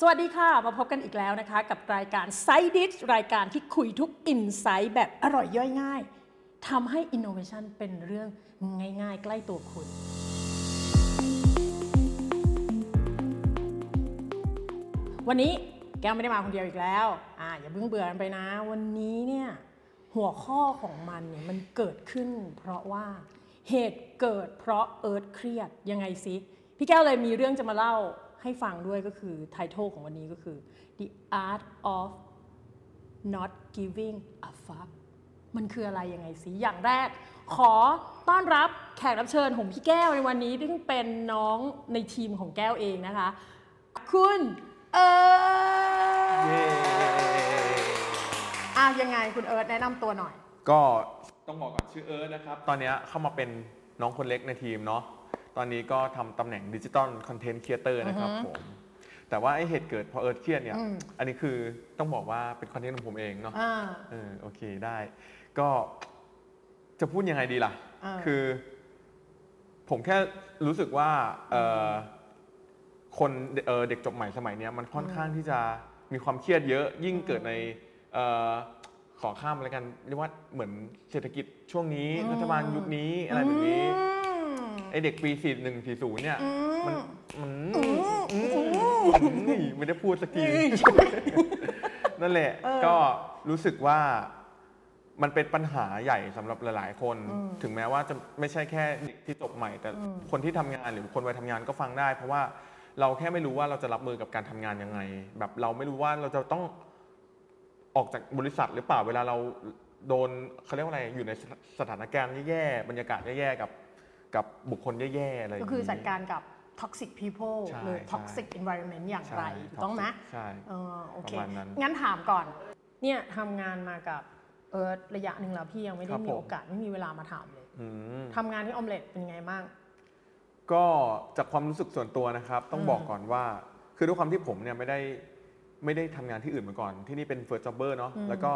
สวัสดีค่ะ มาพบกันอีกแล้วนะคะ กับรายการ s i d e d รายการที่คุยทุกอินไซต์แบบอร่อยย่อยง่ายทำให้ Innovation เป็นเรื่องง่ายๆ ใกล้ตัวคุณ วันนี้แก้วไม่ได้มาคนเดียวอีกแล้วอ่าอย่าเพิ่งเบื่อกันไปนะ วันนี้เนี่ยหัวข้อของมันเนี่ยมันเกิดขึ้น เพราะว่าเหตุเกิดเพราะเอิร์ธเครียดยังไงซิพี่แก้วเลยมีเรื่องจะมาเล่า ให้ฟังด้วยก็คือไททลของวันนี้ก็คือ the art of not giving a fuck มันคืออะไรยังไงสิอย่างแรก ขอต้อนรับแขกรับเชิญของพี่แก้วในวันนี้ซึ่งเป็นน้องในทีมของแก้วเองนะคะ คุณเอิร์ธเย้อะยังไงคุณเอิร์ธแนะนำตัวหน่อย ก็ต้องบอกก่อนชื่อเอิร์ธนะครับ ตอนเนี้ยเข้ามาเป็นน้องคนเล็กในทีมเนาะ ตอนนี้ก็ทำตำแหน่ง digital content creator นะครับผมแต่ว่าไอเหตุเกิดเพราะเอิร์ธเครียดเนี่ยอืม อันนี้คือต้องบอกว่าเป็น content ของผมเองเนาะ อ่า เออโอเคได้ก็จะพูดยังไงดีล่ะ อ่าคือ ผมแค่รู้สึกว่าเออคนเอ่อเด็กจบใหม่สมัยเนี้ยมันค่อนข้างที่จะมีความเครียดเยอะยิ่งเกิดในเอ่อขอข้ามอะไรกันเรียกว่าเหมือนเศรษฐกิจช่วงนี้รัฐบาลยุคนี้อะไรแบบนี้ อืม ไอเด็กปี 4 1 4 0 เนี่ยอืมันมมันอืมอืมอืมไม่ได้พูดสักที นั่นแหละเออก็รู้สึกว่ามันเป็นปัญหาใหญ่สำหรับหลาย ๆ คนอืมถึงแม้ว่าจะไม่ใช่แค่เด็กที่จบใหม่ แต่อืมคนที่ทำงานหรือคนวัยทำงานก็ฟังได้ เพราะว่าเราแค่ไม่รู้ว่าเราจะรับมือกับการทำงานยังไง แบบเราไม่รู้ว่าเราจะต้องออกจากบริษัทหรือเปล่าเวลาเราโดนเขาเรียกว่าอะไรอยู่ในสถานการณ์แย่ๆบรรยากาศแย่ๆกับ กับบุคคลแย่ๆอะไรย่างก็นี้คือจัดการกับ toxic people ใช่หรือใช่ toxic environment อย่างไรใช่ถูกต้องไหมใช่เออโอเคประมาณนั้นงั้นถามก่อน เนี่ยทำงานมากับเอิร์ธระยะหนึ่งแล้วพี่ยังไม่คได้รับมีผมโอกาสไม่มีเวลามาถามเลยอืมทำงานที่ออมเล็ตเป็นไงบ้าง ก็จากความรู้สึกส่วนตัวนะครับ ต้องอืมบอกก่อนว่า คือด้วยความที่ผมเนี่ยไม่ได้ไม่ได้ทำงานที่อื่นมาก่อน ที่นี่เป็น first jobber เนาะแล้วก็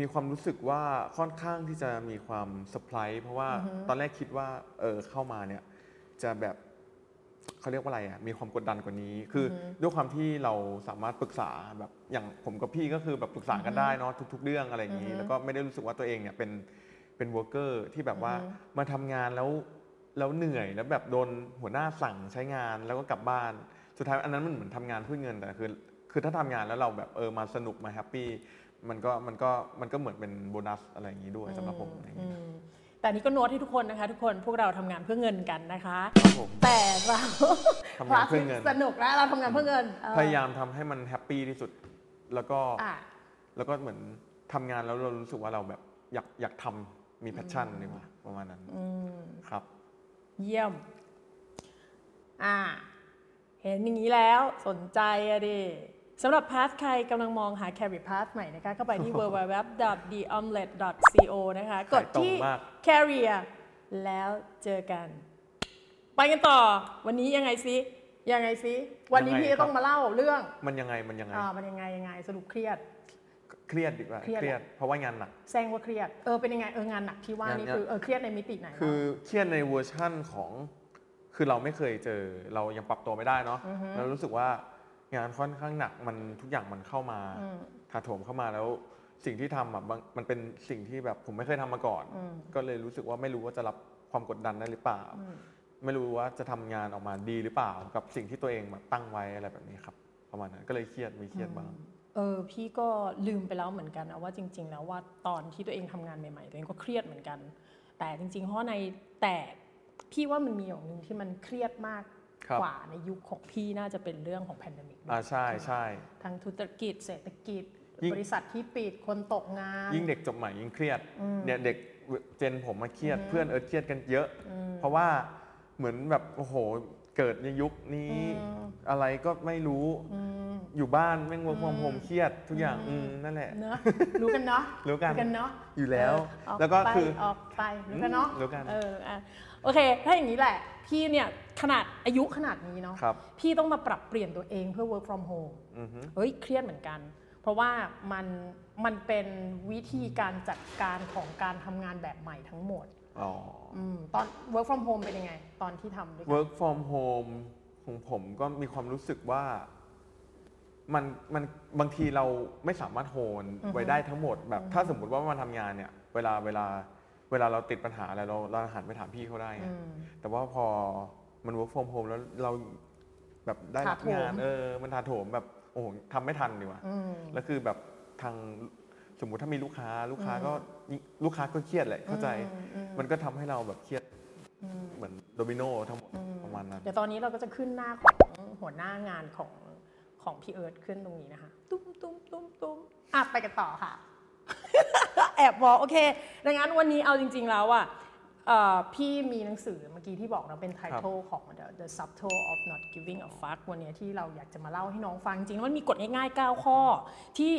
มีความรู้สึกว่าค่อนข้างที่จะมีความเซอร์ไพรส์เพราะว่าตอนแรกคิดว่าเออเข้ามาเนี่ยจะแบบเขาเรียกว่าอะไรอะมีความกดดันกว่านี้ คืออด้วยความที่เราสามารถปรึกษาแบบอย่างผมกับพี่ก็คือแบบปรึกษากันได้เนาะทุก ๆ เรื่องอะไรอย่างนี้ แล้วก็ไม่ได้รู้สึกว่าตัวเองเนี่ยเป็นเป็น worker ที่แบบว่ามาทำงานแล้วแล้วเหนื่อยแล้วแบบโดนหัวหน้าสั่งใช้งานแล้วก็กลับบ้าน สุดท้ายอันนั้นมันเหมือนทำงานเพื่อเงินแต่คือ คือถ้าทำงานแล้วเราแบบเออมาสนุกมา happy มันก็มันก็มันก็เหมือนเป็นโบนัสอะไรอย่างนี้ด้วยสำหรับผมอะไรอย่างอืนี้มแต่อันนี้ก็โน้ตให้ทุกคนนะคะ ทุกคนพวกเราทำงานเพื่อเงินกันนะคะ ครับผม แต่เรา ทำงานเพื่อเงิน สนุกนะเราทำงานเพื่อเงินเออพยายามทำให้มัน happy ที่สุด แล้วก็อะ แล้วก็เหมือนทำงานแล้วเรารู้สึกว่าเราแบบอยากอยากทำมี passion ดีกว่าประมาณนั้นอืมครับ เยี่ยม อ่า เห็นอย่างนี้แล้วสนใจอะดิ สำหรับพาสใครกำลังมองหา Career Path ใหม่นะคะก็ไปที่ www.theomelet.co นะคะ กดที่ขายตรงมาก Career แล้วเจอกัน ไปกันต่อ วันนี้ยังไงซิยังไงซิวันนี้ยังไงพี่จะต้องครับมาเล่าเรื่องมันยังไงมันยังไงอ่ามันยังไงยังไงสรุปเครียด เครียดดีกว่าเครียดเครียดเพราะว่างานหนักแซงว่าเครียดเออเป็นยังไงเอองานหนักที่ว่านี่งานคือเออเครียดในมิติไหนคือเครียดในเวอร์ชั่นของ คือเราไม่เคยเจอเรายังปรับตัวไม่ได้เนาะเรารู้สึกว่า งานค่อนข้างหนักมันทุกอย่างมันเข้ามาอืมถาโถมเข้ามาแล้วสิ่งที่ทำอะบางมันเป็นสิ่งที่แบบผมไม่เคยทำมาก่อนอืมก็เลยรู้สึกว่าไม่รู้ว่าจะรับความกดดันได้หรือเปล่าอืมไม่รู้ว่าจะทำงานออกมาดีหรือเปล่า กับสิ่งที่ตัวเองแบบตั้งไว้อะไรแบบนี้ครับ ประมาณนั้นก็เลยเครียดมีเครียดบ้างเออพี่ก็ลืมไปแล้วเหมือนกันนะว่าจริง ๆ แล้วว่าตอนที่ตัวเองทำงานใหม่ ๆ ตัวเองก็เครียดเหมือนกัน แต่จริงๆเพราะในแต่พี่ว่ามันมีอย่างหนึ่งที่มันเครียดมากครับ กว่าในยุคของพี่น่าจะเป็นเรื่องของแพนดมิกอ่าใช่ใช่ทั้งธุรกิจเศรษฐกิจยิ่งบริษัทที่ปิดคนตกงาน ยิ่งเด็กจบใหม่ยิ่งเครียดเนี่ยเด็กเจนผมมาเครียดเพื่อนเอิร์ธเครียดกันเยอะ เพราะว่าเหมือนแบบโอ้โห เกิดในยุคนี้อะไรก็ไม่รู้อยู่บ้านแม่งวังความโฮมเครียดทุกอย่างอืมนั่นแหละเนอะรู้กันเนาะรู้กันกันเนาะอยู่แล้วเออออแล้วก็ไปคือออกไปรู้กันเนาะรู้กันเอออะโอเค ถ้าอย่างนี้แหละ พี่เนี่ยขนาดอายุขนาดนี้เนาะครับพี่ต้องมาปรับเปลี่ยนตัวเองเพื่อ work from home อือฮึเฮ้ยเครียดเหมือนกัน เพราะว่ามันมันเป็นวิธีการจัดการของการทำงานแบบใหม่ทั้งหมด อ๋ออืมตอน work from home เป็นยังไง ตอนที่ทำด้วยกัน work from home ของผมก็มีความรู้สึกว่ามันมันบางทีเราไม่สามารถโฮนอือฮึไว้ได้ทั้งหมดแบบถ้าสมมติว่ามันทำงานเนี่ยเวลาเวลาเวลาเราติดปัญหาอะไรเราเราหันไปถามพี่เขาได้ไงอืม แต่ว่าพอมัน work from home แล้วเราแบบได้รับถาโถม งานเออมันถาโถมแบบโอ้โหทำไม่ทันดีกว่า อืม แล้วคือแบบทาง สมมุติถ้ามีลูกค้าลูกค้าอืมก็ลูกค้าก็เครียดแหละเข้าใจอืมอืมมันก็ทำให้เราแบบเครียดอืมเหมือนโดมิโนทั้งหมดอืมประมาณนั้นเดี๋ยวตอนนี้เราก็จะขึ้นหน้าของหัวหน้างานของของพี่เอิร์ธขึ้นตรงนี้นะคะ ตุ้มตุ้มตุ้มตุ้มอะไปกันต่อค่ะ แอบบอกโอเค ดังนั้นวันนี้เอาจริง ๆ แล้วอะเอ่อพี่มีหนังสือเมื่อกี้ที่บอกนะเป็นไททอลของ The, The Subtle of Not Giving a Fuck วันนี้ที่เราอยากจะมาเล่าให้น้องฟังจริงๆแล้วมันมีกฎง่ายๆ 9 ข้อที่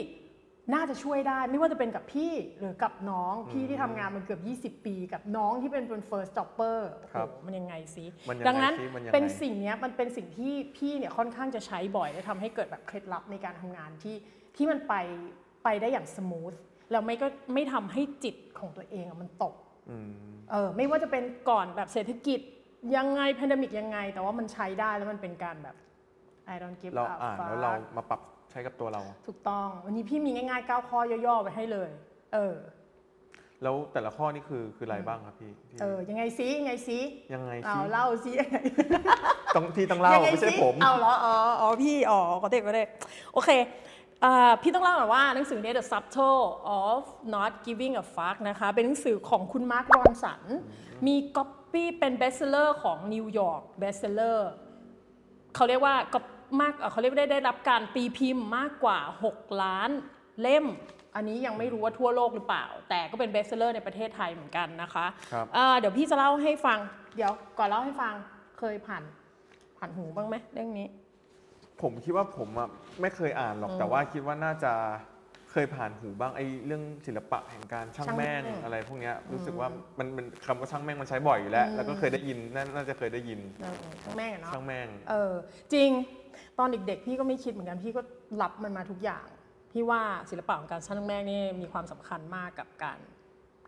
น่าจะช่วยได้ไม่ว่าจะเป็นกับพี่หรือกับน้องพี่ที่ทำงานมาเกือบ 20 ปี กับน้องที่เป็นเป็น first jobber โอ้ครับโหมันยังไงซิมันยังไงดังนั้นซิมันยังไง เป็นสิ่งเนี้ยมันเป็นสิ่งที่พี่เนี่ยค่อนข้างจะใช้บ่อยและทำให้เกิดแบบเคล็ดลับในการทำงานที่ที่มันไปไปได้อย่าง smooth แล้วไม่ก็ไม่ทำให้จิตของตัวเองอะมันตก อืม เออไม่ว่าจะเป็นก่อนแบบเศรษฐกิจยังไง pandemic ยังไง แต่ว่ามันใช้ได้แล้วมันเป็นการแบบ I don't give เรา a อ่าน fuck แล้วเรามาปรับ ใช้กับตัวเรา ถูกต้อง วันนี้พี่มีง่ายๆ 9 ข้อย่อๆไว้ให้เลย เออ แล้วแต่ละข้อนี่คือคืออะไรบ้างครับพี่ที่เออ ยังไงซิยังไงซิยังไงเอาซิเล่าซิยังไง ต้องพี่ต้องเล่ายังงไม่ใช่สิผม เอาเหรอ อ๋อ อ๋อ พี่ อ๋อก็ได้ก็ได้ โอเคอ่าพี่ต้องเล่าหน่อยว่าหนังสือเนี้ The Subtle of Not Giving a Fuck นะคะ เป็นหนังสือของคุณมาร์ครอนสัน มีก๊อปปี้เป็นเบสเซอร์ของนิวยอร์กเบสเซอร์เขาเรียกว่าก็ มากเอ่อเขาเรียกว่าได้ได้รับการตีพิมพ์มากกว่า 6 ล้านเล่ม อันนี้ยังไม่รู้ว่าทั่วโลกหรือเปล่า แต่ก็เป็นเบสเซอร์ในประเทศไทยเหมือนกันนะคะครับอ่าเดี๋ยวพี่จะเล่าให้ฟัง เดี๋ยวก่อนเล่าให้ฟังเคยผ่านผ่านหูบ้างไหมเรื่องนี้ ผมคิดว่าผมอะไม่เคยอ่านหรอกแต่ว่าคิดว่าน่าจะเคยผ่านหูบ้างไอ้เรื่องศิลปะแห่งการช่างช่างแม่งแม่งอะไรพวกเนี้ยรู้สึกว่ามันมันคำว่าช่างแม่งมันใช้บ่อยอยู่แล้วอืมแล้วก็เคยได้ยินน่าน่าจะเคยได้ยินเออช่างแม่งอะเนาะช่างแม่งเออจริง ตอนเด็กๆ พี่ก็ไม่คิดเหมือนกันพี่ก็รับมันมาทุกอย่าง พี่ว่าศิลปะของการช่างแม่งนี่มีความสำคัญมากกับการ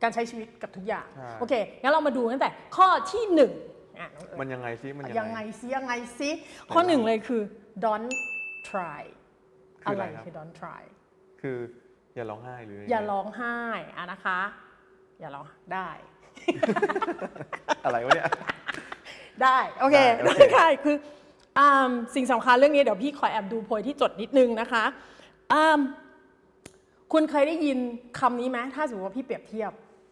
การใช้ชีวิตกับทุกอย่างใช่โอเค งั้นเรามาดูตั้งแต่ข้อที่หนึ่งอะน้องเอิญมันยังไงซิ มันยัยังงไงไงซิ ยังไงซิ ข้อหนึ่งเลยคือ don't try คืออะอะไรไรครับคือ don't try คืออย่าร้องไห้หรือ อย่าร้องไห้อะนะคะ อย่าร้องได้ อะไรวะเนี่ย ได้ โอเค ได้โอเคได้คืออ่า สิ่งสำคัญเรื่องนี้เดี๋ยวพี่ขอแอบดูโพยที่จดนิดนึงนะคะอ่าคุณเคยได้ยินคำนี้ไหมถ้าสมมติว่าพี่เปรียบเทียบ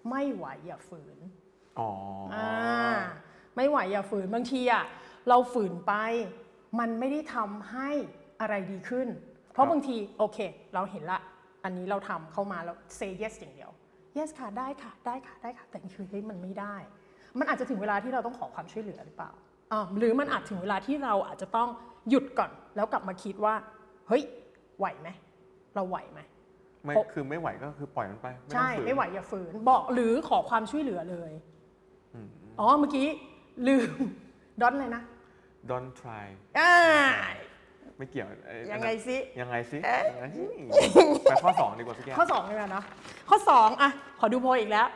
ไม่ไหวอย่าฝืนอ๋อออ่าไม่ไหวอย่าฝืนบางทีอะเราฝืนไป มันไม่ได้ทำให้อะไรดีขึ้น เพราะบางทีโอเค เราเห็นละ อันนี้เราทำเข้ามาแล้ว say yes อย่างเดียว yes ค่ะได้ค่ะได้ค่ะได้ค่ะแต่คือเฮ้ยมันไม่ได้ มันอาจจะถึงเวลาที่เราต้องขอความช่วยเหลือหรือเปล่าอ่า หรือมันอาจถึงเวลาที่เราอาจจะต้องหยุดก่อน แล้วกลับมาคิดว่า เฮ้ย ไหวไหม เราไหวไหมไม่เพราะคือไม่ไหวก็คือปล่อยมันไปไม่ต้อใช่งฝืนไม่ไหวอย่าฝืน บอกหรือขอความช่วยเหลือเลยอืมอ๋อ เมื่อกี้ ลืมดอนเลยนะ don't try อ่าไม่เกี่ยวอ้ยังไงซิยังไงซิเอ๊ะยังไงซิไปข้อสองดีกว่าพี่แก้วข้อ2เลยนะเนาะข้อ 2 อะ ขอดูโพยอีกแล้ว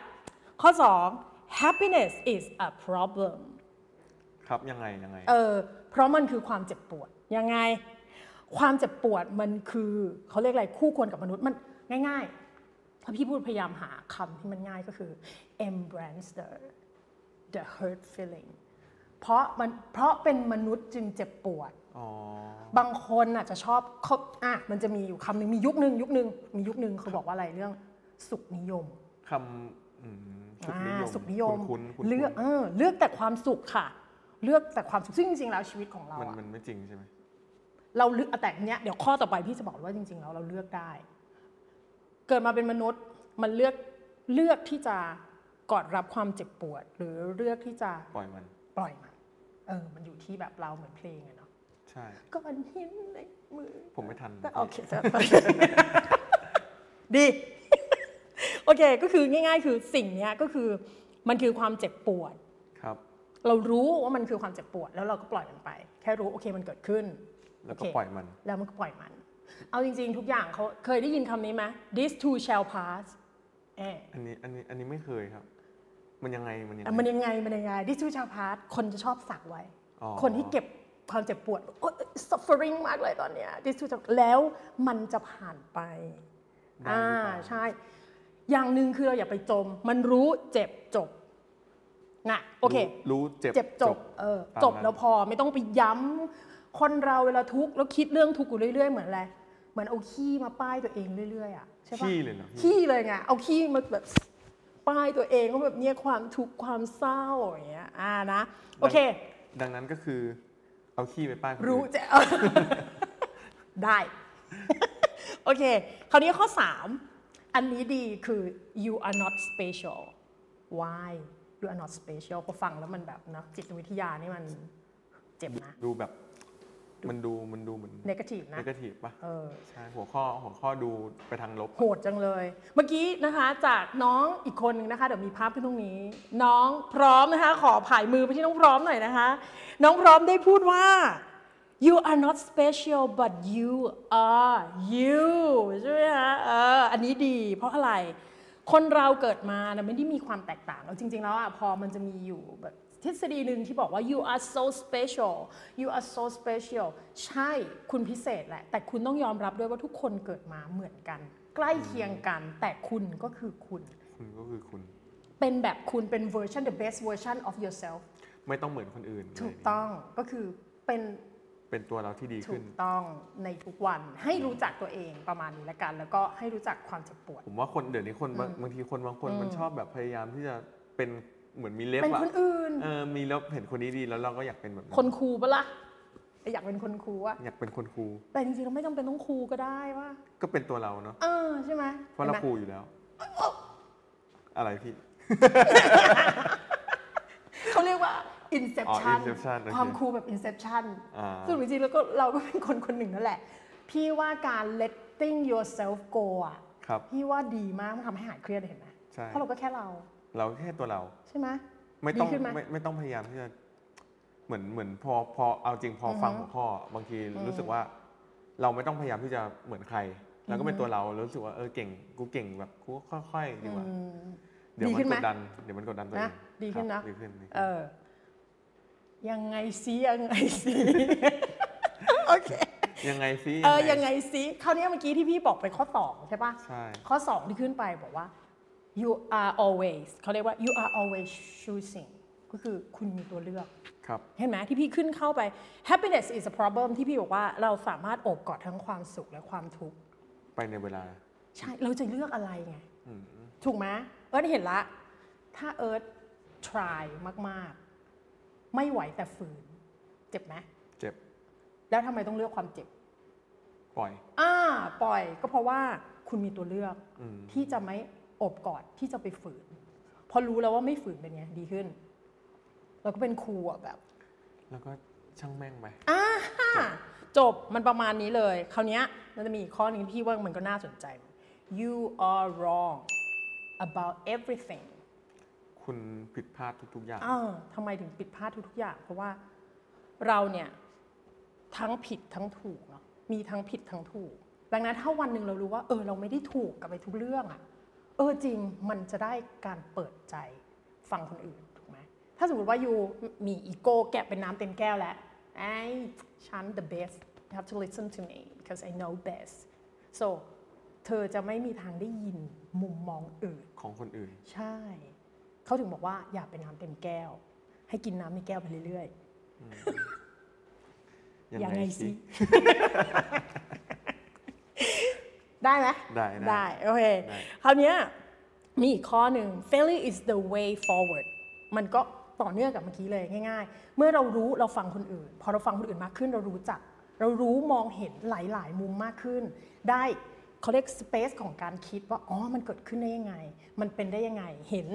ข้อ 2 happiness is a problem ครับยังไงยังไง เออเพราะมันคือความเจ็บปวดยังไง ความเจ็บปวดมันคือเขาเรียกอะไรคู่ควรกับมนุษย์มันง่าย ๆ ถ้าพี่พูดพยายามหาคำที่มันง่ายก็คือ embrace the the hurt feeling เพราะมันเพราะเป็นมนุษย์จึงเจ็บปวดอ๋อบางคนอะจะชอบเขาอะมันจะมีอยู่คำหนึ่งมียุคหนึ่งยุคหนึ่งมียุคหนึ่งเขาบอกว่าอะไรเรื่องสุขนิยมคำอืมสุขนิยอ่ามสุขนิยมคุ้นๆคุ้นๆเลือกเออเลือกแต่ความสุขค่ะ เลือกแต่ความสุขซึ่งจริงๆแล้วชีวิตของเรามันอะมันไม่จริงใช่ไหมเราเลือกแต่เนี้ยเดี๋ยวข้อต่อไปพี่จะบอกว่าจริงๆแล้วเราเลือกได้ เกิดมาเป็นมนุษย์มันเลือกเลือกที่จะกอดรับความเจ็บปวด หรือเลือกที่จะปล่อยมัน ปล่อยมันเออมันอยู่ที่แบบเราเหมือนเพลงอะเนาะใช่ ก้อนหินในมือ ผมไม่ทันโอเคดี โอเค ก็คือง่าย ๆ คือสิ่งเนี้ยก็คือมันคือความเจ็บปวดครับ เรารู้ว่ามันคือความเจ็บปวด แล้วเราก็ปล่อยมันไป แค่รู้โอเคมันเกิดขึ้น แล้วก็โเคปล่อยมัน แล้วมันก็ปล่อยมัน เอาจริง ๆ ทุกอย่างเขาเคยได้ยินคำนี้ไหม this too shall pass เอออันนี้อันนี้อันนี้ไม่เคยครับ มันยังไงมันยังไงมันยังไงมันยังไง this too shall pass คนจะชอบสักไว้อ๋อคนที่เก็บความเจ็บปวดโอ๊ย suffering มากเลยตอนเนี้ยที่สุดแล้วมันจะผ่านไปได้อ่าหรือเปล่าใช่ อย่างหนึ่งคือเราอย่าไปจม มันรู้เจ็บจบ นะโอเครู้รู้เจ็บเจ็บจบเออตามจบนั้นแล้วพอไม่ต้องไปย้ำคนเราเวลาทุกข์แล้วคิดเรื่องทุกข์อยู่เรื่อย ๆ เหมือนอะไรเหมือนเอาขี้มาป้ายตัวเองเรื่อยๆอะใช่ปะขี้เลยเหรอพี่ขี้เลยไงเอาขี้มาแบบป้ายตัวเองว่าแบบเนี้ยความทุกข์ความเศร้าอย่างเงี้ยอ่านะโอเค ดังนั้นก็คือ เอาขี้ไปป้ายคนอื่นรู้จะได้โอเค คราวนี้ข้อ 3 อันนี้ดีคือ you are not special why you are not special พอฟังแล้วมันแบบเนอะจิตวิทยานี่มันเจ็บนะ ดูแบบมันดูมันดูเหมือน negative นะนกาทีฟปะเออใช่หัวข้อหัวข้อดูไปทางลบ โหดจังเลย เมื่อกี้นะคะจากน้องอีกคนหนึ่งนะคะ เดี๋ยวมีภาพขึ้นตรงนี้ น้องพร้อมนะคะ ขอผายมือไปที่น้องพร้อมหน่อยนะคะ น้องพร้อมได้พูดว่า you are not special but you are you ใช่ไหมคะเอออันนี้ดีเพราะอะไร คนเราเกิดมานะไม่ได้มีความแตกต่างเอาจริง ๆ แล้วอะพอมันจะมีอยู่แบบทฤษฎีหนึ่งที่บอกว่า you are so special you are so special ใช่คุณพิเศษแหละ แต่คุณต้องยอมรับด้วยว่าทุกคนเกิดมาเหมือนกัน ใกล้เคียงกัน แต่คุณก็คือคุณ คุณก็คือคุณ เป็นแบบคุณเป็น version the best version of yourself ไม่ต้องเหมือนคนอื่น ถูกเลยต้องก็คือเป็น เป็นตัวเราที่ดีถูขึ้น กต้องในทุกวันให้รู้จักตัวเองประมาณนี้ละกัน แล้วก็ให้รู้จักความเจ็บปวด ผมว่าคนเดี๋ยวนี้คนบางบางทีคนบางคนมันชอบแบบพยายามที่จะเป็นเหมือนมีเล็บเป็นอะคนอื่น เออมีเล็บเห็นคนนี้ดีแล้วเราก็อยากเป็นแบบคนครูปะล่ะอยากเป็นคนครูอะอยากเป็นคนครูแต่จริงๆเราไม่จำเป็นต้องครูก็ได้ว่าก็เป็นตัวเราเนาะเออใช่ไหมเพราะเราห็นไหมครูอยู่แล้ว อะไรพี่ เขาเรียกว่า inception อ๋อ inception โอเค ความครูแบบ inception อ่าซึ่งจริงๆแล้วก็เราก็เป็นคนคนหนึ่งนั่นแหละ พี่ว่าการ letting yourself go อะครับ พี่ว่าดีมากมันทำให้หายเครียดเห็นไหมใช่ เพราะเราก็แค่เราเราแค่ตัวเรา ใช่ไหมไม่ต้องดีขึ้นไหม ไม่ไม่ต้องพยายามที่จะเหมือนเหมือนพอพอเอาจริงพอฟังหัวข้อบางทีรู้สึกว่า เราไม่ต้องพยายามที่จะเหมือนใครแล้วก็เป็นตัวเรารู้สึกว่าเออเก่งกูเก่งแบบกูก็ค่อยๆดีกว่าอืมเดี๋ยวดีมัขึ้นนไหกมดดันเดี๋ยวมันกดดันตัวเองนะดีขึ้นครับนะ ดีขึ้นดีขึ้น เออ ยังไงซิยังไงซิโอเค ยังไงซิเออยังไงซิคราวนี้เมื่อกี้ที่พี่บอกไปข้อสองใช่ปะใช่ข้อ2ที่ขึ้นไปบอกว่า you are always เขาเรียกว่า you are always choosing ก็คือคุณมีตัวเลือก ครับ เห็นไหมที่พี่ขึ้นเข้าไป happiness is a problem ที่พี่บอกว่าเราสามารถโอบกอดทั้งความสุขและความทุกข์ ไปในเวลา ใช่ เราจะเลือกอะไรไงอืมถูกไหมเอิร์ธเห็นละ ถ้าเอิร์ธ try มาก ๆ ไม่ไหวแต่ฝืน เจ็บไหมเจ็บ แล้วทำไมต้องเลือกความเจ็บ ปล่อย อ่า ปล่อย ก็เพราะว่าคุณมีตัวเลือกอืมที่จะไม่อบกอดที่จะไปฝืน พอรู้แล้วว่าไม่ฝืนเป็นไงดีขึ้น แล้วก็เป็นครูอะแบบ แล้วก็ช่างแม่งไปอ่าจบมันประมาณนี้เลย คราวเนี้ยมันจะมีอีกข้อหนึงที่พี่ว่ามันก็น่าสนใจ you are wrong about everything คุณผิดพลาดทุก ๆ อย่างอ้าวทำไมถึงผิดพลาดทุกๆอย่าง เพราะว่าเราเนี่ยทั้งผิดทั้งถูกเนาะมีทั้งผิดทั้งถูก ดังนั้นถ้าวันหนึ่งเรารู้ว่า เออ เราไม่ได้ถูกกับไปทุกเรื่องอะเออจริงมันจะได้การเปิดใจฟังคนอื่นถูกไหมถ้าสมมติว่ายูมีอีโก้แกะเป็นน้ำเต็มแก้วแล้วไอ้ฉัน the best you have to listen to me because I know best so เธอจะไม่มีทางได้ยินมุมมองอื่นของคนอื่น ใช่ เขาถึงบอกว่าอย่าเป็นน้ำเต็มแก้ว ให้กินน้ำในแก้วไปเรื่อยยังยังไงไงสิสิๆได้ไหมได้ได้ได้โอเคได้คราวเนี้ยมีอีกข้อหนึ่ง failure is the way forward มันก็ต่อเนื่องกับเมื่อกี้เลยง่าย ๆ เมื่อเรารู้เราฟังคนอื่น พอเราฟังคนอื่นมากขึ้นเรารู้จัก เรารู้มองเห็นหลาย ๆ มุมมากขึ้น ได้เขาเรียก space ของการคิดว่าอ๋อมันเกิดขึ้นได้ยังไง มันเป็นได้ยังไงเห็น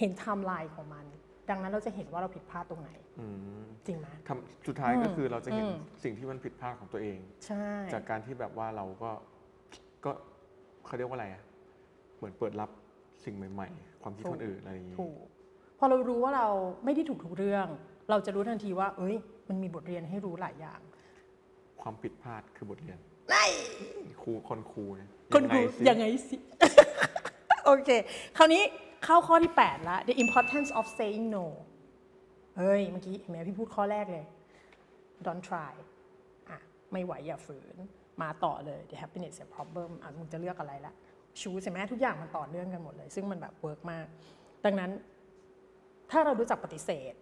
เห็นไทม์ไลน์ของมัน ดังนั้นเราจะเห็นว่าเราผิดพลาดตรงไหน อืมจริงไหม ทำสุดท้ายก็คือเราจะเห็นอืม สิ่งที่มันผิดพลาดของตัวเอง ใช่ จากการที่แบบว่าเราก็ก็เขาเรียกว่าอะไรอะเหมือนเปิดรับสิ่งใหม่ ๆ ความคิดคนอื่นอะไรอย่างนี้ ถูกพอเรารู้ว่าเราไม่ได้ถูกทุกเรื่อง เราจะรู้ทันทีว่า เอ้ย มันมีบทเรียนให้รู้หลายอย่าง ความผิดพลาดคือบทเรียนไอ้ครูคนครูเนี่ยคนครูสิยังไงสิ โอเค คราวนี้ เข้าข้อที่8ละ the importance of saying no เฮ้ย เมื่อกี้เห็นไหมพี่พูดข้อแรกเลย don't try อะ ไม่ไหวอย่าฝืน มาต่อเลย the happiness is a problem อะมึงจะเลือกอะไรละชูใช่ไหมทุกอย่างมันต่อเนื่องกันหมดเลย ซึ่งมันแบบเวิร์กมาก ดังนั้น ถ้าเรารู้จักปฏิเสธ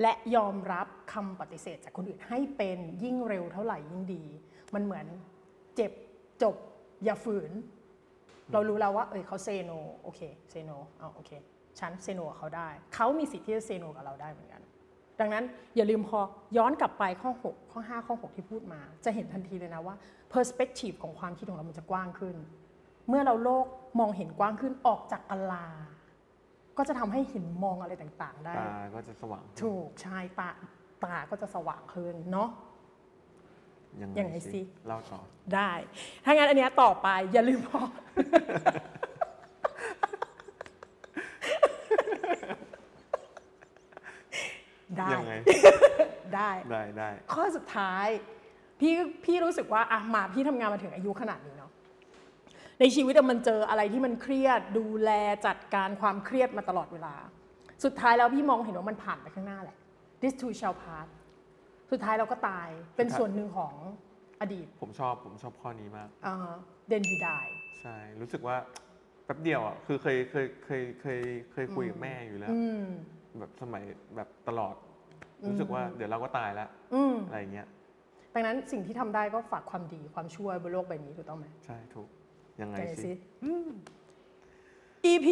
และยอมรับคำปฏิเสธจากคนอื่นให้เป็นยิ่งเร็วเท่าไหร่ยิ่งดี มันเหมือนเจ็บจบอย่าฝืน เรารู้แล้วว่าเอยเขาเซโนโอเคเซโนเอาโอเคฉันเซโนกับเขาได้ เขามีสิทธิ์ที่จะเซโนกับเราได้เหมือนกัน ดังนั้นอย่าลืมพอย้อนกลับไปข้อ 6 ข้อ 5 ข้อ 6 ที่พูดมา จะเห็นทันทีเลยนะว่า perspective ของความคิดของเรามันจะกว้างขึ้น เมื่อเราโลกมองเห็นกว้างขึ้นออกจากกะลาก็จะทำให้เห็นมองอะไรต่างๆ ได้ตาก็จะสว่างขึ้นถูกใช่ตาตาก็จะสว่างขึ้นเนาะ ยังยังไงสิ เล่าต่อ ได้ ถ้างั้นอันเนี้ยต่อไปอย่าลืมพอได้ ยังไง ได้ ได้ได้ ข้อสุดท้าย พี่พี่รู้สึกว่าอะมาพี่ทำงานมาถึงอายุขนาดนี้เนาะในชีวิตอะมันเจออะไรที่มันเครียดดูแลจัดการความเครียดมาตลอดเวลา สุดท้ายแล้วพี่มองเห็นว่ามันผ่านไปข้างหน้าแหละ this too shall pass สุดท้ายเราก็ตายเป็นส่วนหนึ่งของอดีตผมชอบผมชอบข้อนี้มากอ่า then you die ใช่รู้สึกว่าแป๊บเดียวอะคือเคยเคยเคยเคยเคยคุยกับแม่อยู่แล้วอืมแบบสมัยแบบตลอด รู้สึกว่าเดี๋ยวเราก็ตายแล้วอืมอะไรอย่างเงี้ยดังนั้นสิ่งที่ทำได้ก็ฝากความดีความช่วยบนโลกใบนี้ถูกต้องไหมใช่ถูกยังไงใจสิสิ EP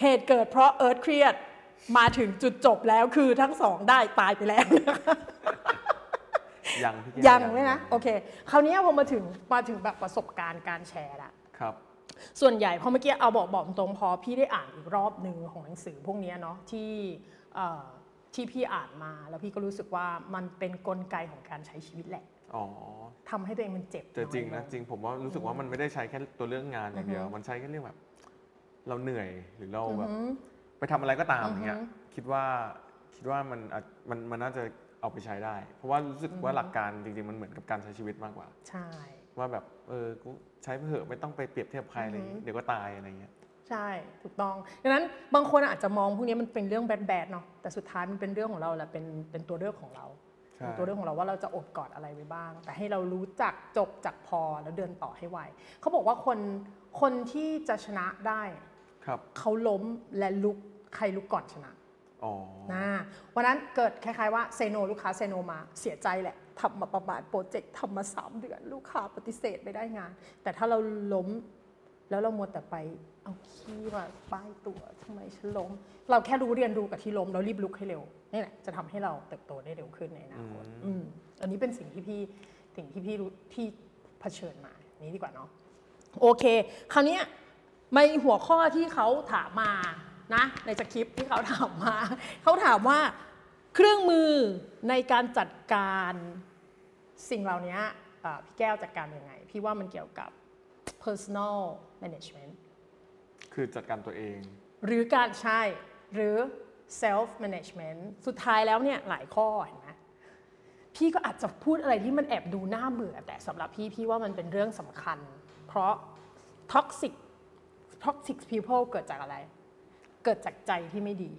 เหตุเกิดเพราะเอิร์ธเครียด มาถึงจุดจบแล้วคือทั้งสองได้ตายไปแล้ว ยังพี่แก้วยังเลยนะโอเค คราวนี้พอมาถึงมาถึงแบบประสบการณ์การแชร์ละครับ ส่วนใหญ่พอเมื่อกี้เอาบอกบอกตรงพอพี่ได้อ่านอีกรอบหนึ่งของหนังสือพวกเนี้ยเนาะที่เอ่อที่พี่อ่านมาแล้วพี่ก็รู้สึกว่ามันเป็นกลไกของการใช้ชีวิตแหละอ๋อทำให้ตัวเองมันเจ็บแต่จริงอยนะลจริงผมว่ารู้สึกว่ามันไม่ได้ใช้แค่ตัวเรื่องงานอย่างเดียว มันใช้แค่เรื่องแบบ เราเหนื่อยหรือเราแบบ ไปทำอะไรก็ตามอย่างเงี้ยคิดว่าคิดว่ามันอาจมันมันน่าจะเอาไปใช้ได้ เพราะว่ารู้สึกว่าหลักการจริงๆมันเหมือนกับการใช้ชีวิตมากกว่า ใช่ ว่าแบบเออกูใช้ไปเถอะไม่ต้องไปเปรียบเทียบใครอะไรอย่างงี้เดี๋ยวก็ตายอะไรเงี้ย ใช่ถูกต้องดังนั้นบางคนอาจจะมองพวกนี้มันเป็นเรื่องแบดๆเนาะแต่สุดท้ายมันเป็นเรื่องของเราแหละเป็นเป็นตัวเลือกของเราใช่ เป็นตัวเลือกของเราว่าเราจะอดกอดอะไรไว้บ้าง แต่ให้เรารู้จักจบจักพอแล้วเดินต่อให้ไวเขาบอกว่าคนคนที่จะชนะได้ครับ เขาล้มและลุกใครลุกก่อนชนะอ๋อนะวันนั้นเกิดคล้ายๆว่าเซโนลูกค้าเซโนมาเสียใจแหละทำมาประมาณโปรเจกต์ทำมา3เดือน ลูกค้าปฏิเสธไม่ได้งาน แต่ถ้าเราล้มแล้วเรามัวแต่ไปเอาขี้มาป้ายตัวทำไมฉันล้ม เราแค่รู้เรียนรู้กับที่ล้มแล้วรีบลุกให้เร็วนี่แหละจะทำให้เราเติบโตได้เร็วขึ้นในอนาคตอืมอันนี้เป็นสิ่งที่พี่สิ่งที่พี่รู้ที่เผชิญมานี้ดีกว่าเนาะโอเค คราวเนี้ย ในหัวข้อที่เขาถามมานะในสคริปต์ที่เขาถามมา เขาถามว่าเครื่องมือในการจัดการสิ่งเหล่านี้เอ่อพี่แก้วจัดการยังไง พี่ว่ามันเกี่ยวกับ personal management คือจัดการตัวเอง หรือการใช้หรือ self management สุดท้ายแล้วเนี่ยหลายข้อเห็นไหมพี่ก็อาจจะพูดอะไรที่มันแอบดูน่าเบื่อแต่สำหรับพี่พี่ว่ามันเป็นเรื่องสำคัญ เพราะ toxic toxic people เกิดจากอะไร เกิดจากใจที่ไม่ดี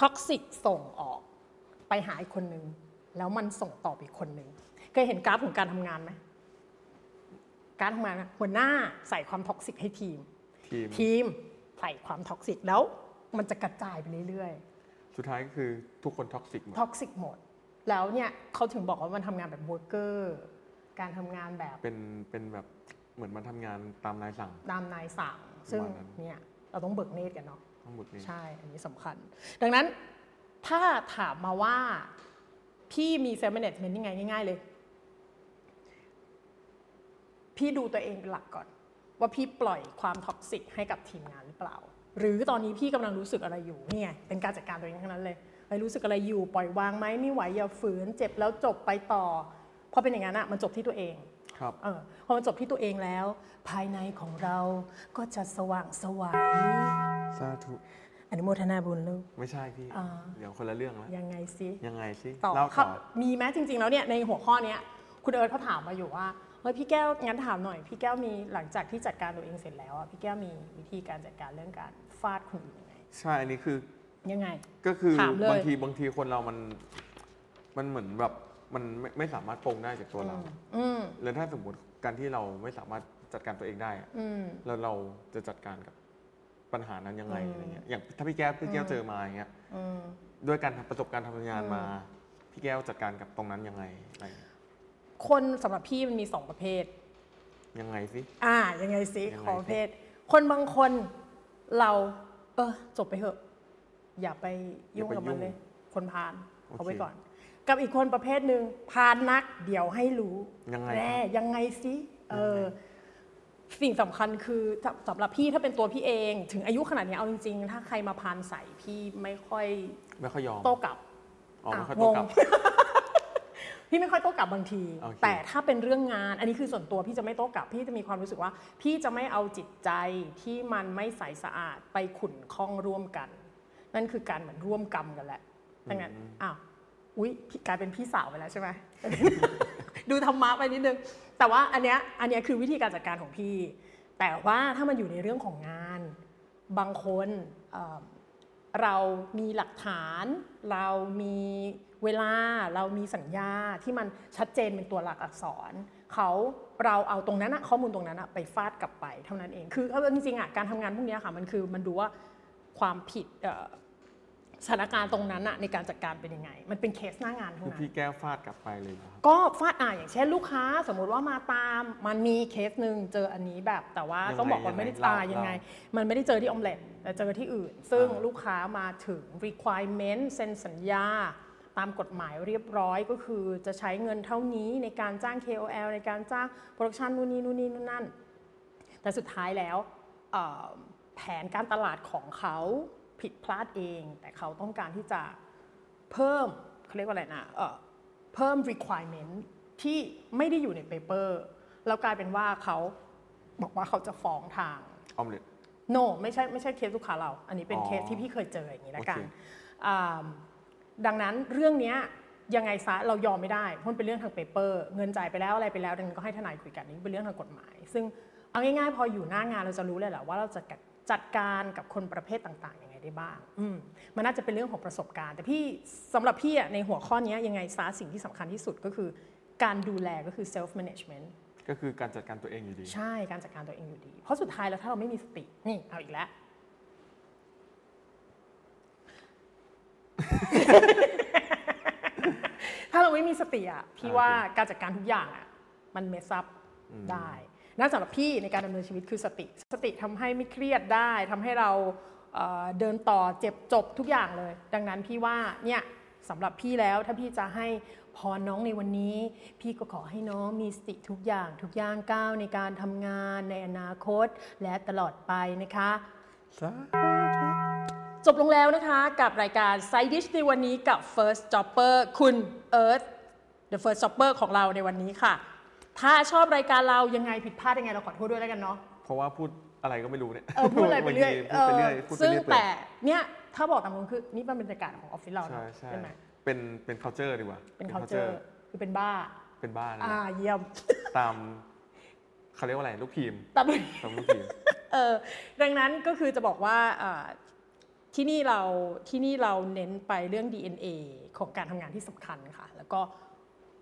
toxic ส่งออก ไปหาอีกคนนึง แล้วมันส่งต่อไปอีกคนนึง เคยเห็นกราฟของการทำงานไหมการทำงานอะหัวหน้าใส่ความ toxic ให้ทีมทีม ทีมใส่ความ toxic แล้วมันจะกระจายไปเรื่อยสุดท้ายก็คือทุกคน toxic หมดๆ tox ic หมด แล้วเนี่ยเขาถึงบอกว่ามันทำงานแบบ worker การทำงานแบบเป็นเป็นแบบ เหมือนมันทำงานตามนายสั่ง ตามนายสั่งซึ่งประมาณนั้น เนี่ยเราต้องเบิกเนตรกันเนาะ ทั้งหมดนี้ ใช่ อันนี้สำคัญ ดังนั้นถ้าถามมาว่า พี่มี self management ยังไงง่าย ๆ เลย พี่ดูตัวเองเป็นหลักก่อน ว่าพี่ปล่อยความ toxic ให้กับทีมงานหรือเปล่า หรือตอนนี้พี่กำลังรู้สึกอะไรอยู่เนี่ยเป็นการจัดการตัวเองทั้งนั้นเลยไอ้รู้สึกอะไรอยู่ ปล่อยวางไหมไม่ไหวอย่าฝืน เจ็บแล้วจบไปต่อพอเป็นอย่างนั้นอะมันจบที่ตัวเอง ครับเออพอมันจบที่ตัวเองแล้ว ภายในของเราก็จะสว่างไสวัยสาธุอนุโมทนาบุญลูก ไม่ใช่พี่ อ่า เดี๋ยวคนละเรื่องแล้ว ยังไงสิยังไงสิต่อเล่าครัต่บอมีไหมจริง ๆ แล้วเนี่ยในหัวข้อเนี้ยคุณเอิร์ธเขาถามมาอยู่ว่าเฮ้ยพี่แก้วงั้นถามหน่อย พี่แก้วมีหลังจากที่จัดการตัวเองเสร็จแล้วอะพี่แก้วมีวิธีการจัดการเรื่องการฟาดคนอื่นยังไงใช่อันนี้คือ ยังไง ก็คือถามเลย บางทีบางทีคนเรามัน มันเหมือนแบบ มันไม่ไม่สามารถปรงได้จากตัวเราอืมแล้วถ้าสมมติการที่เราไม่สามารถจัดการตัวเองได้อะอืม แล้วเราจะจัดการกับปัญหานั้นยังไงอืม อะไรเงี้ยอย่างถ้าพี่แก้วพี่แก้วอืมเจอมาอย่างเงี้ยอืม ด้วยการทำประสบการณ์ทำงานอืมมา พี่แก้วจัดการกับตรงนั้นยังไงอะไรเงี้ยคนสำหรับพี่มันมีสองประเภท ยังไงสิ อ่า ยังไงสิยังไงขอประเภท คนบางคนเรา เออจบไปเถอะ อย่าไปยุ่งกับมันเลย คนพาลเอาไว้ก่อน กับอีกคนประเภทหนึ่งพาลนักเดี๋ยวให้รู้ยังไง แน่ครับยังไงสิเออสิ่งสำคัญคือถ้าสำหรับพี่ถ้าเป็นตัวพี่เอง ถึงอายุขนาดนี้เอาจริงๆ ถ้าใครมาพานใส่พี่ไม่ค่อยไม่ค่อยยอมโต้กลับ อ๋อไม่ค่อยะโต้กลับ งง พี่ไม่ค่อยโต้กลับบางที โอเค แต่ถ้าเป็นเรื่องงาน อันนี้คือส่วนตัวพี่จะไม่โต้กลับ พี่จะมีความรู้สึกว่า พี่จะไม่เอาจิตใจที่มันไม่ใสสะอาดไปขุนข้องร่วมกัน นั่นคือการเหมือนร่วมกรรมกันแหละดังนั้นอ้าว อุ้ยกลายเป็นพี่สาวไปแล้วใช่ไหม ดูธรรมะไปนิดนึง แต่ว่าอันเนี้ยอันเนี้ยคือวิธีการจัดการของพี่ แต่ว่าถ้ามันอยู่ในเรื่องของงาน บางคนเเรามีหลักฐาน เรามีเวลา เรามีสัญญาที่มันชัดเจนเป็นตัวหลักอักษรเขาเราเอาตรงนั้นอะข้อมูลตรงนั้นอะไปฟาดกลับไปเท่านั้นเอง คือจริงๆอะการทำงานพวกนี้ค่ะมันคือมันดูว่าความผิด สถานการณ์ตรงนั้นอะในการจัดการเป็นยังไง มันเป็นเคสหน้างานเท่าคือนั้น พี่แก้วฟาดกลับไปเลยเหรอครับ ก็ฟาดอ่าอย่างเช่นลูกค้า สมมุติว่ามาตามมันมีเคสหนึ่งเจออันนี้แบบ แต่ว่ายังไงต้องบอกว่าไม่ได้ยังไงตาเล่ายังไงเล่มันไม่ได้เจอที่ออมเล็ตแต่เจอที่อื่น ซึ่งอ่า ลูกค้ามาถึง requirement เซ็นสัญญา ตามกฎหมายเรียบร้อยก็คือจะใช้เงินเท่านี้ในการจ้าง KOL ในการจ้างproduction นู่นนี่นู่นนี่นู่นนั่น แต่สุดท้ายแล้วเอ่อแผนการตลาดของเขา ผิดพลาดเอง แต่เขาต้องการที่จะเพิ่มเขาเรียกว่าอะไรนะเอ่อเพิ่ม requirement ที่ไม่ได้อยู่ใน paper แล้วกลายเป็นว่าเขาบอกว่าเขาจะฟ้องทาง Omelet no ไม่ใช่ไม่ใช่เคสลูกค้าเรา อันนี้เป็นอ๋อเคสที่พี่เคยเจออย่างนี้ละกันโอเค อ่าดังนั้นเรื่องเนี้ยยังไงซะเรายอมไม่ได้เพราะมันเป็นเรื่องทางเปเปอร์เงินจ่ายไปแล้วอะไรไปแล้วดังนั้นก็ให้ทนายคุยกันนี่เป็นเรื่องทางกฎหมาย ซึ่งเอาง่ายๆ พออยู่หน้างานเราจะรู้เลยแหละว่าเราจะจัดการกับคนประเภทต่างๆยังไง ได้บ้างอืมมันน่าจะเป็นเรื่องของประสบการณ์ แต่พี่สำหรับพี่อะในหัวข้อเนี้ยยังไงซะสิ่งที่สำคัญที่สุดก็คือ การดูแลก็คือ self management ก็คือการจัดการตัวเองอยู่ดี ใช่การจัดการตัวเองอยู่ดี เพราะสุดท้ายแล้วถ้าเราไม่มีสตินี่เอาอีกแล้วถ้าเราไม่มีสติอะพี่ว่าการจัดการทุกอย่างอะมันเมสซับได้นั่นสำหรับพี่ในการดำเนินชีวิตคือสติ สติทำให้ไม่เครียดได้ทำให้เรา เอ่อเดินต่อเจ็บจบทุกอย่างเลย ดังนั้นพี่ว่าเนี่ยสำหรับพี่แล้วถ้าพี่จะให้พรน้องในวันนี้ พี่ก็ขอให้น้องมีสติทุกอย่างทุกย่างก้าวในการทำงานในอนาคตและตลอดไปนะคะจบลงแล้วนะคะกับรายการ Side Dish ในวันนี้กับ First Jobber คุณเอิร์ธ The First Jobber ของเราในวันนี้ค่ะ ถ้าชอบรายการเรายังไงผิดพลาดยังไงเราขอโทษด้วยแล้วกันเนาะเพราะว่าพูด อะไรก็ไม่รู้เนี่ยเออพูดอะไรไปเรื่อยพูดไปเรื่อยเออพูดไปซึ่งเรื่อยเปื่แต่อยเนี่ยถ้าบอกตามตรงคือนี่เป็นบรรยากาศของออฟฟิศเราใช่เนาะใช่ใช่ไหมเป็นเป็น culture ดีกว่าเป็น culture คือเป็นบ้า เป็นบ้านอ่าเยี่ยมตามเขาเรียกว่าอะไรลูกทีมตามตามลูกทีมเออดังนั้นก็คือจะบอกว่าอ่าที่นี่เราที่นี่เราเน้นไปเรื่อง DNA ของการทำงานที่สำคัญค่ะ แล้วก็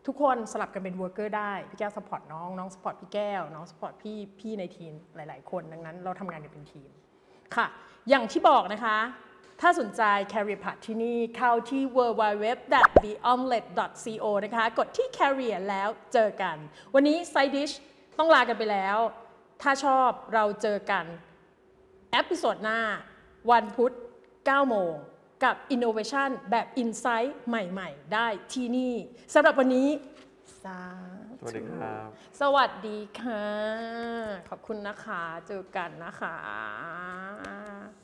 ทุกคนสลับกันเป็น worker ได้ พี่แก้ว support น้อง น้อง support พี่แก้ว น้อง support พี่พี่ในทีมหลาย ๆ คนดังนั้น เราทำงานกันเป็นทีมค่ะ อย่างที่บอกนะคะ ถ้าสนใจ Career Path ที่นี่เข้าที่ www.theomelet.co นะคะ กดที่ Career แล้วเจอกัน วันนี้ Side Dish ต้องลากันไปแล้ว ถ้าชอบเราเจอกัน episode หน้า วันพุธ9โมง กับ Innovation แบบ Insight ใหม่ ๆ ได้ที่นี่สำหรับวันนี้สาธุสวัสดีครับ สวัสดีค่ะ ขอบคุณนะคะ เจอกันนะคะ